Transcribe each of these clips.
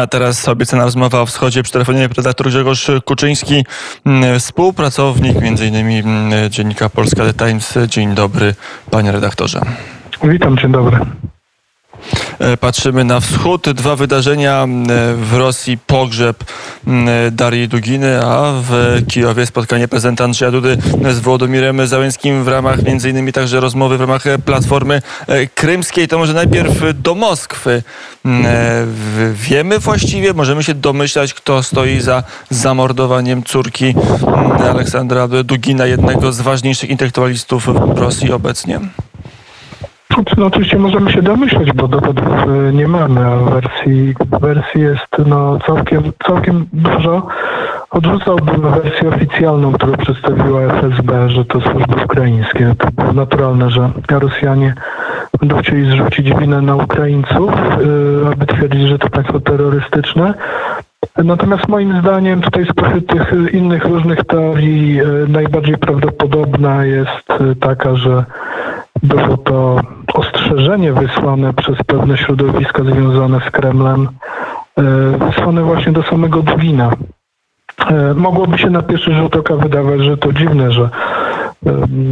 A teraz obiecana rozmowa o wschodzie przy telefonie redaktor Grzegorz Kuczyński, mm, współpracownik m.in. Mm, dziennika Polska The Times. Dzień dobry, panie redaktorze. Witam, dzień dobry. E, patrzymy na wschód. Dwa wydarzenia w Rosji. Pogrzeb Darii Duginy, a w Kijowie spotkanie prezydenta Andrzeja Dudy z Wołodomirem Załęskim w ramach między innymi także rozmowy w ramach Platformy e, Krymskiej. To może najpierw do Moskwy. E, wiemy właściwie, możemy się domyślać, kto stoi za zamordowaniem córki Aleksandra Dugina, jednego z ważniejszych intelektualistów w Rosji obecnie? No, oczywiście możemy się domyśleć, bo dowodów e, nie mamy, a wersji, wersji jest no, całkiem, całkiem dużo. Odrzucałbym wersję oficjalną, którą przedstawiła FSB, że to służby ukraińskie. To było naturalne, że Rosjanie będą chcieli zrzucić winę na Ukraińców, e, aby twierdzić, że to państwo terrorystyczne. Natomiast moim zdaniem tutaj spośród tych innych różnych teorii e, najbardziej prawdopodobna jest taka, że było to ostrzeżenie wysłane przez pewne środowiska związane z Kremlem, e, wysłane właśnie do samego Dugina. E, mogłoby się na pierwszy rzut oka wydawać, że to dziwne, że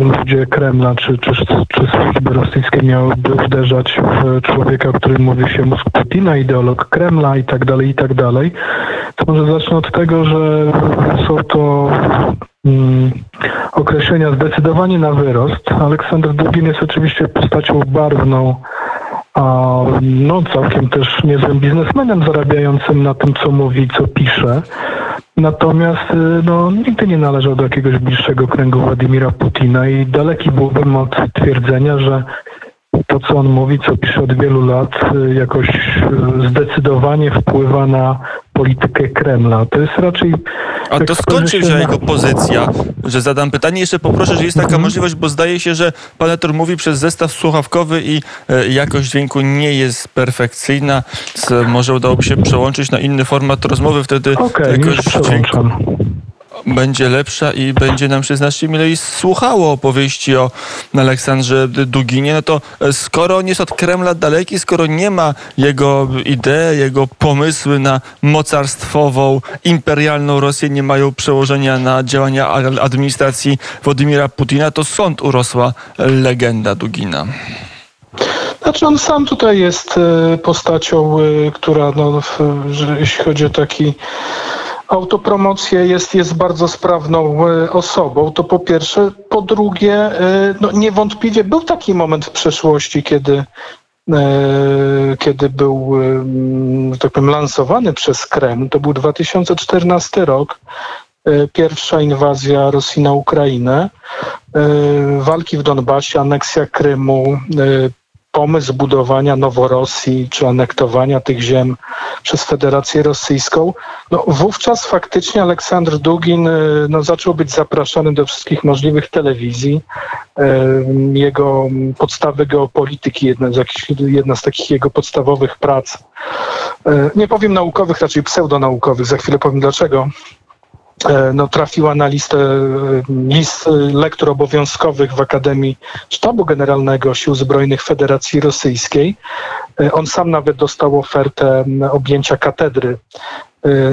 ludzie Kremla czy, czy, czy służby rosyjskie miałyby uderzać w człowieka, który mówi się mózg Putina, ideolog Kremla i tak dalej, i tak dalej. To może zacznę od tego, że są to określenia zdecydowanie na wyrost. Aleksander Dugin jest oczywiście postacią barwną, a no całkiem też niezłym biznesmenem zarabiającym na tym, co mówi, co pisze. Natomiast y, no, nigdy nie należał do jakiegoś bliższego kręgu Władimira Putina i daleki byłbym od twierdzenia, że to, co on mówi, co pisze od wielu lat, y, jakoś y, zdecydowanie wpływa na politykę Kremla. To jest raczej... A to skąd się wzięła jego pozycja? Że zadam pytanie, jeszcze poproszę, że jest taka mhm. możliwość, bo zdaje się, że pan Etor mówi przez zestaw słuchawkowy i e, jakość dźwięku nie jest perfekcyjna. Może udałoby się przełączyć na inny format rozmowy, wtedy okay, jakość dźwięku będzie lepsza i będzie nam się znacznie milej słuchało opowieści o Aleksandrze Duginie, no to e, skoro on jest od Kremla daleki, skoro nie ma jego idei, jego pomysły na mocarstwową, imperialną Rosję, nie mają przełożenia na działania administracji Władimira Putina, to sąd urosła legenda Dugina. Znaczy on sam tutaj jest e, postacią, e, która no, jeśli chodzi o taki autopromocję jest, jest bardzo sprawną e, osobą, to po pierwsze. Po drugie, e, no niewątpliwie był taki moment w przeszłości, kiedy e, kiedy był, tak powiem, lansowany przez Kreml. To był 2014 rok, pierwsza inwazja Rosji na Ukrainę, walki w Donbasie, aneksja Krymu, pomysł budowania Noworosji czy anektowania tych ziem przez Federację Rosyjską, no wówczas faktycznie Aleksandr Dugin y, no, zaczął być zapraszany do wszystkich możliwych telewizji. Y, jego podstawy geopolityki, jedna z, jakich, jedna z takich jego podstawowych prac, y, nie powiem naukowych, raczej pseudonaukowych, za chwilę powiem dlaczego, no, trafiła na listę e, list lektur obowiązkowych w Akademii Sztabu Generalnego Sił Zbrojnych Federacji Rosyjskiej. E, on sam nawet dostał ofertę objęcia katedry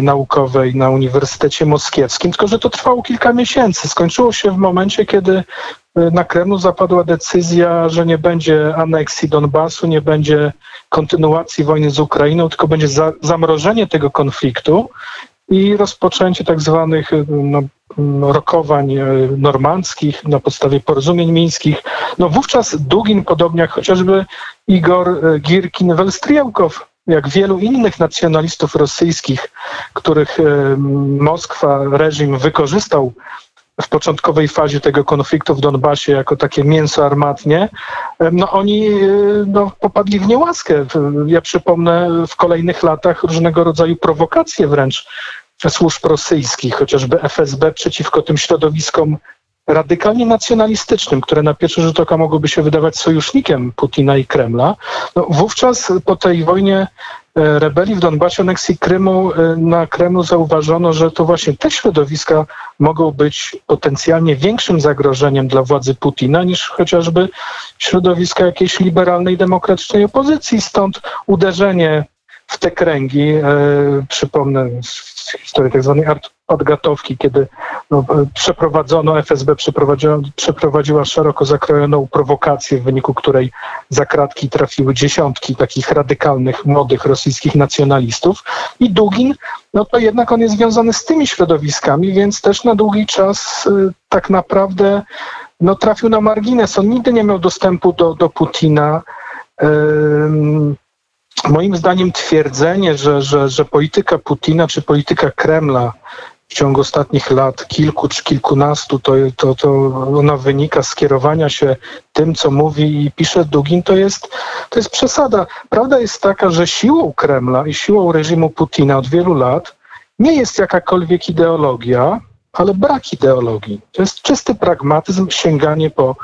naukowej na Uniwersytecie Moskiewskim, tylko że to trwało kilka miesięcy. Skończyło się w momencie, kiedy na Kremlu zapadła decyzja, że nie będzie aneksji Donbasu, nie będzie kontynuacji wojny z Ukrainą, tylko będzie za, zamrożenie tego konfliktu i rozpoczęcie tak zwanych no, rokowań e, normandzkich na podstawie porozumień mińskich. No wówczas Dugin, podobnie jak chociażby Igor e, Girkin-Welstriałkow, jak wielu innych nacjonalistów rosyjskich, których Moskwa, reżim wykorzystał w początkowej fazie tego konfliktu w Donbasie jako takie mięso armatnie, no oni no, popadli w niełaskę. Ja przypomnę w kolejnych latach różnego rodzaju prowokacje wręcz służb rosyjskich, chociażby FSB przeciwko tym środowiskom radykalnie nacjonalistycznym, które na pierwszy rzut oka mogłyby się wydawać sojusznikiem Putina i Kremla, no, wówczas po tej wojnie e, rebelii w Donbasie, aneksji Krymu e, na Kremlu zauważono, że to właśnie te środowiska mogą być potencjalnie większym zagrożeniem dla władzy Putina niż chociażby środowiska jakiejś liberalnej, demokratycznej opozycji. Stąd uderzenie w te kręgi. E, przypomnę historię tak zwanej odgatowki, kiedy no, przeprowadzono, FSB przeprowadziła, przeprowadziła szeroko zakrojoną prowokację, w wyniku której za kratki trafiły dziesiątki takich radykalnych, młodych rosyjskich nacjonalistów. I Dugin, no to jednak on jest związany z tymi środowiskami, więc też na długi czas y, tak naprawdę no, trafił na margines. On nigdy nie miał dostępu do, do Putina. Moim zdaniem twierdzenie, że, że, że polityka Putina czy polityka Kremla w ciągu ostatnich lat, kilku czy kilkunastu, to, to, to ona wynika z kierowania się tym, co mówi i pisze Dugin, to jest, to jest przesada. Prawda jest taka, że siłą Kremla i siłą reżimu Putina od wielu lat nie jest jakakolwiek ideologia, ale brak ideologii. To jest czysty pragmatyzm, sięganie po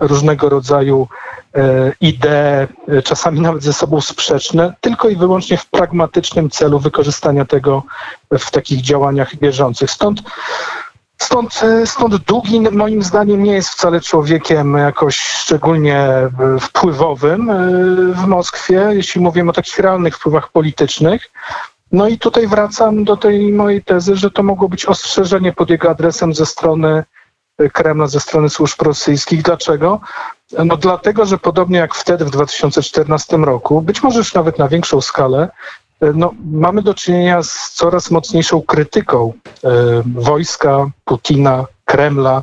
różnego rodzaju idee, e, czasami nawet ze sobą sprzeczne, tylko i wyłącznie w pragmatycznym celu wykorzystania tego w takich działaniach bieżących. Stąd Stąd, e, stąd Dugin moim zdaniem nie jest wcale człowiekiem jakoś szczególnie wpływowym w Moskwie, jeśli mówimy o takich realnych wpływach politycznych. No i tutaj wracam do tej mojej tezy, że to mogło być ostrzeżenie pod jego adresem ze strony e, Kremla, ze strony służb rosyjskich. Dlaczego? No dlatego, że podobnie jak wtedy w 2014 roku, być może już nawet na większą skalę, e, no, mamy do czynienia z coraz mocniejszą krytyką e, wojska Putina, Kremla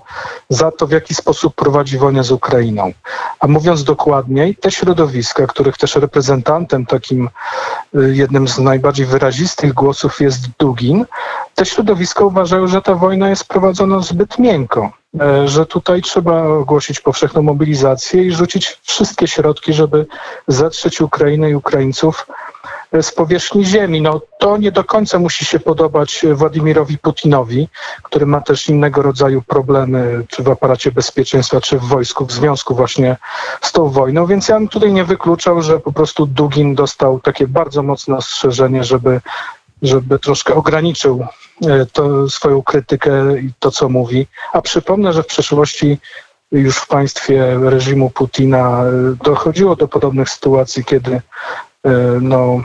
za to, w jaki sposób prowadzi wojnę z Ukrainą. A mówiąc dokładniej, te środowiska, których też reprezentantem, takim y, jednym z najbardziej wyrazistych głosów jest Dugin, te środowiska uważają, że ta wojna jest prowadzona zbyt miękko, e, że tutaj trzeba ogłosić powszechną mobilizację i rzucić wszystkie środki, żeby zetrzeć Ukrainę i Ukraińców z powierzchni ziemi. No, to nie do końca musi się podobać Władimirowi Putinowi, który ma też innego rodzaju problemy, czy w aparacie bezpieczeństwa, czy w wojsku, w związku właśnie z tą wojną. Więc ja bym tutaj nie wykluczał, że po prostu Dugin dostał takie bardzo mocne ostrzeżenie, żeby, żeby troszkę ograniczył e, to, swoją krytykę i to, co mówi. A przypomnę, że w przeszłości już w państwie reżimu Putina e, dochodziło do podobnych sytuacji, kiedy e, no,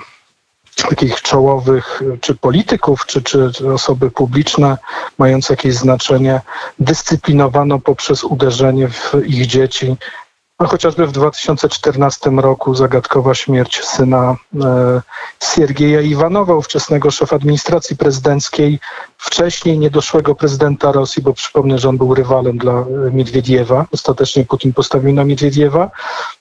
takich czołowych czy polityków, czy, czy osoby publiczne mające jakieś znaczenie dyscyplinowano poprzez uderzenie w ich dzieci. No, chociażby w 2014 roku zagadkowa śmierć syna e, Siergieja Iwanowa, ówczesnego szefa administracji prezydenckiej, wcześniej niedoszłego prezydenta Rosji, bo przypomnę, że on był rywalem dla Miedwiediewa. Ostatecznie Putin postawił na Miedwiediewa.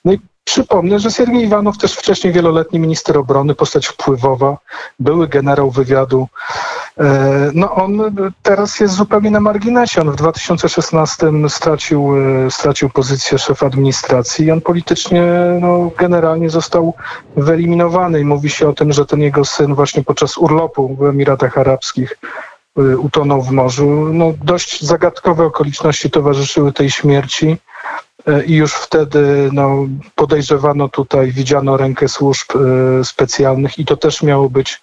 No i Przypomnę, że Siergiej Iwanow, też wcześniej wieloletni minister obrony, postać wpływowa, były generał wywiadu. E, no on teraz jest zupełnie na marginesie. On w 2016 stracił, e, stracił pozycję szefa administracji i on politycznie no, generalnie został wyeliminowany. I mówi się o tym, że ten jego syn właśnie podczas urlopu w Emiratach Arabskich e, utonął w morzu. No, dość zagadkowe okoliczności towarzyszyły tej śmierci. E, i już wtedy no, podejrzewano tutaj, widziano rękę służb e, specjalnych i to też miało być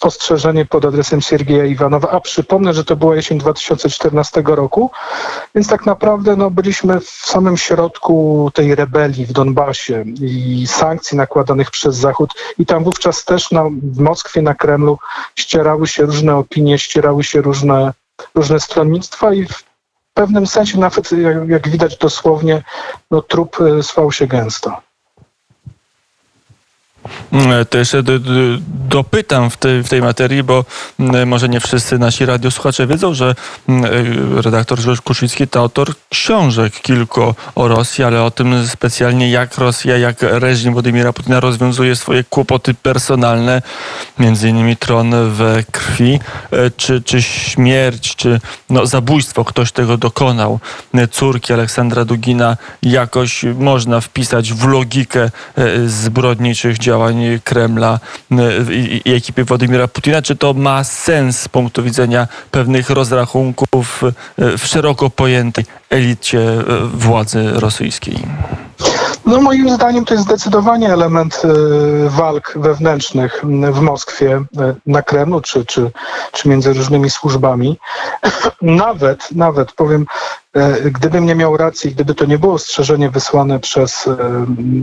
ostrzeżenie pod adresem Siergieja Iwanowa, a przypomnę, że to była jesień 2014 roku, więc tak naprawdę no, byliśmy w samym środku tej rebelii w Donbasie i sankcji nakładanych przez Zachód i tam wówczas też na, w Moskwie, na Kremlu ścierały się różne opinie, ścierały się różne, różne stronnictwa i w pewnym sensie nawet, jak, jak widać dosłownie, no, trup e, swał się gęsto. Mm, to jeszcze do, do, dopytam w tej, w tej materii, bo mm, może nie wszyscy nasi radiosłuchacze wiedzą, że mm, e, redaktor Grzegorz Kuszycki to autor książek kilku o Rosji, ale o tym specjalnie jak Rosja, jak reżim Władimira Putina rozwiązuje swoje kłopoty personalne, między innymi tron w krwi, e, czy, czy śmierć, czy no, zabójstwo, ktoś tego dokonał, e, córki Aleksandra Dugina jakoś można wpisać w logikę zbrodniczych działań Kremla y, i, i ekipy Władimira Putina? Czy to ma sens z punktu widzenia pewnych rozrachunków y, w szeroko pojętej elicie y, władzy rosyjskiej? No moim zdaniem to jest zdecydowanie element e, walk wewnętrznych w Moskwie e, na Kremlu czy, czy, czy między różnymi służbami. Nawet, nawet powiem, e, gdybym nie miał racji, gdyby to nie było ostrzeżenie wysłane przez,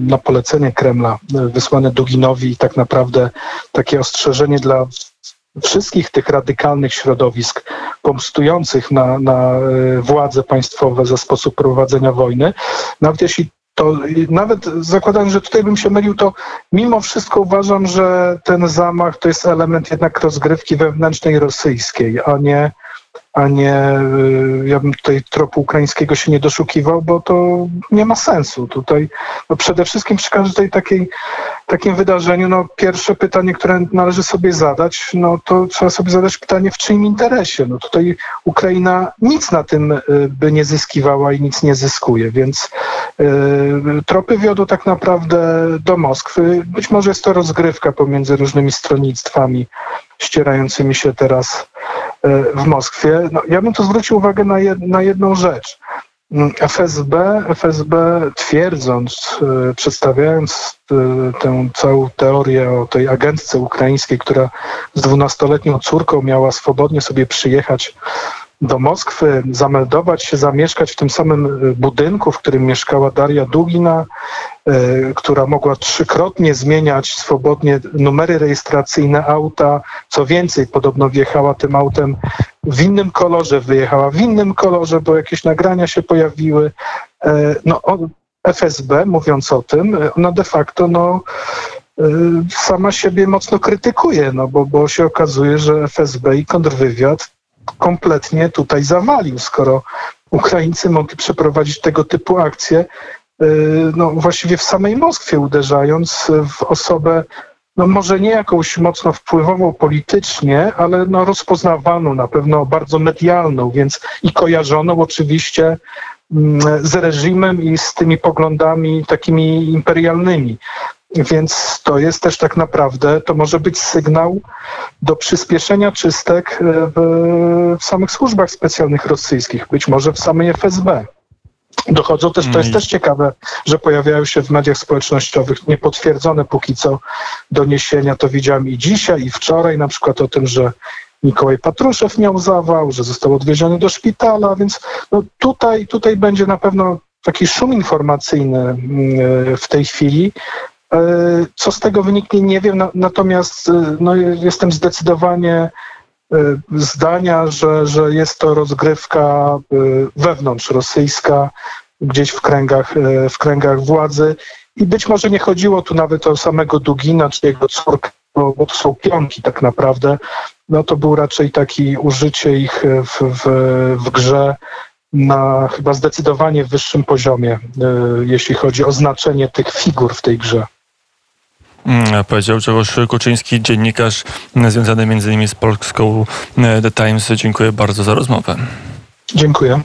na polecenie Kremla, wysłane Duginowi i tak naprawdę takie ostrzeżenie dla wszystkich tych radykalnych środowisk pomstujących na, na władze państwowe za sposób prowadzenia wojny, nawet jeśli to nawet zakładając, że tutaj bym się mylił, to mimo wszystko uważam, że ten zamach to jest element jednak rozgrywki wewnętrznej rosyjskiej, a nie a nie y, ja bym tutaj tropu ukraińskiego się nie doszukiwał, bo to nie ma sensu. Tutaj no przede wszystkim przy każdej takiej, takim wydarzeniu, no pierwsze pytanie, które należy sobie zadać, no to trzeba sobie zadać pytanie, w czyim interesie. No tutaj Ukraina nic na tym y, by nie zyskiwała i nic nie zyskuje, więc y, tropy wiodą tak naprawdę do Moskwy. Być może jest to rozgrywka pomiędzy różnymi stronnictwami ścierającymi się teraz e, w Moskwie. No, ja bym tu zwrócił uwagę na, jed, na jedną rzecz. Mm, FSB, FSB twierdząc, e, przedstawiając e, tę całą teorię o tej agentce ukraińskiej, która z dwunastoletnią córką miała swobodnie sobie przyjechać do Moskwy, zameldować się, zamieszkać w tym samym e, budynku, w którym mieszkała Daria Dugina, e, która mogła trzykrotnie zmieniać swobodnie numery rejestracyjne auta. Co więcej, podobno wjechała tym autem w innym kolorze, wyjechała w innym kolorze, bo jakieś nagrania się pojawiły. E, no, FSB, mówiąc o tym, ona de facto no, sama siebie mocno krytykuje, no bo, bo się okazuje, że FSB i kontrwywiad kompletnie tutaj zawalił, skoro Ukraińcy mogli przeprowadzić tego typu akcje, y, no właściwie w samej Moskwie uderzając w osobę, no może nie jakąś mocno wpływową politycznie, ale no rozpoznawaną, na pewno bardzo medialną, więc i kojarzoną oczywiście mm, z reżimem i z tymi poglądami takimi imperialnymi. Więc to jest też tak naprawdę, to może być sygnał do przyspieszenia czystek e, w, w samych służbach specjalnych rosyjskich, być może w samej FSB. Dochodzą też, to jest też ciekawe, że pojawiają się w mediach społecznościowych niepotwierdzone póki co doniesienia. To widziałem i dzisiaj, i wczoraj, na przykład o tym, że Mikołaj Patruszew miał zawał, że został odwieziony do szpitala, więc no tutaj, tutaj będzie na pewno taki szum informacyjny mm, e, w tej chwili, co z tego wyniknie, nie wiem, natomiast e, no, jestem zdecydowanie e, zdania, że, że jest to rozgrywka wewnątrz rosyjska, gdzieś w kręgach, w kręgach władzy. I być może nie chodziło tu nawet o samego Dugina czy jego córkę, bo, bo to są pionki tak naprawdę. No to był raczej taki użycie ich w, w, w grze na chyba zdecydowanie wyższym poziomie, jeśli chodzi o znaczenie tych figur w tej grze. Mm, powiedział Grzegorz Kuczyński, dziennikarz związany m.in. z polską e, The Times. Dziękuję bardzo za rozmowę. Dziękuję.